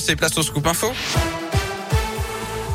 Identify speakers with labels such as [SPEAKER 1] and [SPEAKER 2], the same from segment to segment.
[SPEAKER 1] c'est place au scoop info.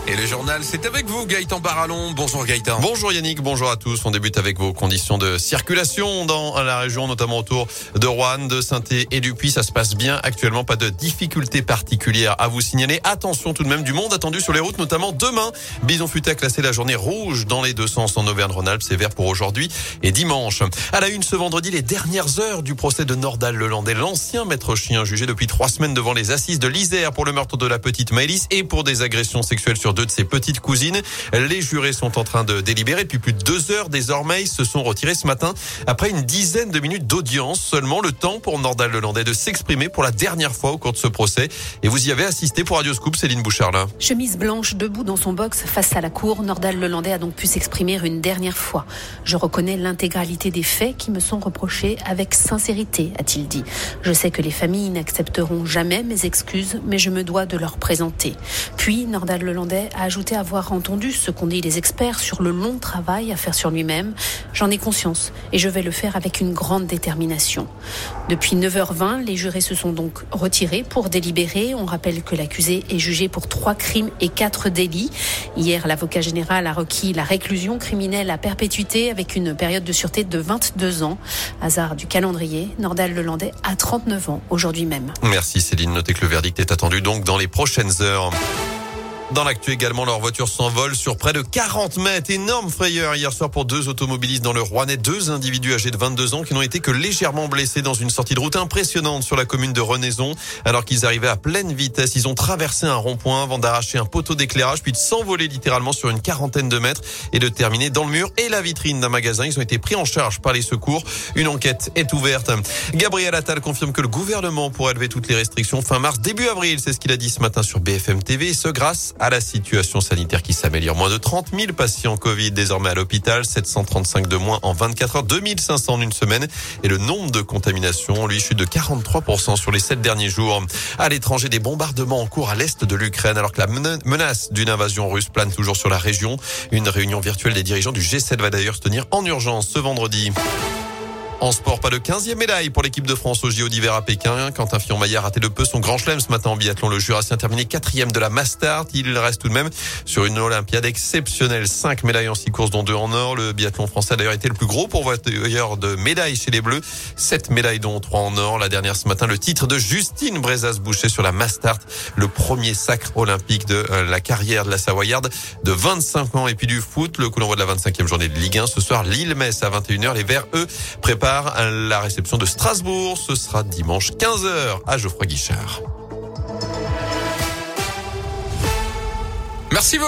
[SPEAKER 1] Et le journal, c'est avec vous, Gaëtan Barallon. Bonjour Gaëtan.
[SPEAKER 2] Bonjour Yannick, bonjour à tous. On débute avec vos conditions de circulation dans la région, notamment autour de Rouen, de saint et du Puy. Ça se passe bien actuellement, pas de difficultés particulières à vous signaler. Attention tout de même du monde attendu sur les routes, notamment demain. Bison Futé a classé la journée rouge dans les deux sens en Auvergne-Rhône-Alpes. C'est vert pour aujourd'hui et dimanche. À la une ce vendredi, les dernières heures du procès de Nordal Lelandais, l'ancien maître chien jugé depuis trois semaines devant les assises de l'Isère pour le meurtre de la petite Maëlys et pour des agressions sexuelles sur deux de ses petites cousines. Les jurés sont en train de délibérer depuis plus de deux heures désormais. Ils se sont retirés ce matin après une dizaine de minutes d'audience. Seulement le temps pour Nordal Lelandais de s'exprimer pour la dernière fois au cours de ce procès. Et vous y avez assisté pour Radio Scoop, Céline Bouchard.
[SPEAKER 3] Chemise blanche, debout dans son box face à la cour, Nordal Lelandais a donc pu s'exprimer une dernière fois. Je reconnais l'intégralité des faits qui me sont reprochés avec sincérité, a-t-il dit. Je sais que les familles n'accepteront jamais mes excuses, mais je me dois de leur présenter. Puis Nordal Lelandais a ajouté avoir entendu ce qu'ont dit les experts sur le long travail à faire sur lui-même. J'en ai conscience et je vais le faire avec une grande détermination. Depuis 9h20, les jurés se sont donc retirés pour délibérer. On rappelle que l'accusé est jugé pour trois crimes et quatre délits. Hier, l'avocat général a requis la réclusion criminelle à perpétuité avec une période de sûreté de 22 ans. Hasard du calendrier, Nordal Lelandais a 39 ans aujourd'hui même.
[SPEAKER 2] Merci Céline. Notez que le verdict est attendu donc dans les prochaines heures. Dans l'actu également, leur voiture s'envole sur près de 40 mètres. Énorme frayeur hier soir pour deux automobilistes dans le Rouennais. Deux individus âgés de 22 ans qui n'ont été que légèrement blessés dans une sortie de route impressionnante sur la commune de Renaison. Alors qu'ils arrivaient à pleine vitesse, ils ont traversé un rond-point avant d'arracher un poteau d'éclairage puis de s'envoler littéralement sur une quarantaine de mètres et de terminer dans le mur et la vitrine d'un magasin. Ils ont été pris en charge par les secours. Une enquête est ouverte. Gabriel Attal confirme que le gouvernement pourrait lever toutes les restrictions fin mars, début avril. C'est ce qu'il a dit ce matin sur BFM TV. Ce grâce à la situation sanitaire qui s'améliore. Moins de 30 000 patients Covid désormais à l'hôpital, 735 de moins en 24 heures, 2500 en une semaine. Et le nombre de contaminations, lui, chute de 43% sur les sept derniers jours. À l'étranger, des bombardements en cours à l'est de l'Ukraine, alors que la menace d'une invasion russe plane toujours sur la région. Une réunion virtuelle des dirigeants du G7 va d'ailleurs se tenir en urgence ce vendredi. En sport, pas de 15e médaille pour l'équipe de France au JO d'hiver à Pékin. Quentin Fillon-Maillard a raté de peu son grand chelem ce matin en biathlon. Le Jurassien terminé quatrième de la Mastart. Il reste tout de même sur une Olympiade exceptionnelle. Cinq médailles en six courses, dont deux en or. Le biathlon français a d'ailleurs été le plus gros pourvoyeur de médailles chez les Bleus. Sept médailles, dont trois en or. La dernière ce matin, le titre de Justine Brezas-Boucher sur la Mastart. Le premier sacre olympique de euh, la carrière de la Savoyarde de 25 ans. Et puis du foot, le coup d'envoi de la 25e journée de Ligue 1. Ce soir, Lille-Metz à 21h. Les Verts, eux, préparent la réception de Strasbourg. Ce sera dimanche 15h à Geoffroy Guichard.
[SPEAKER 1] Merci beaucoup.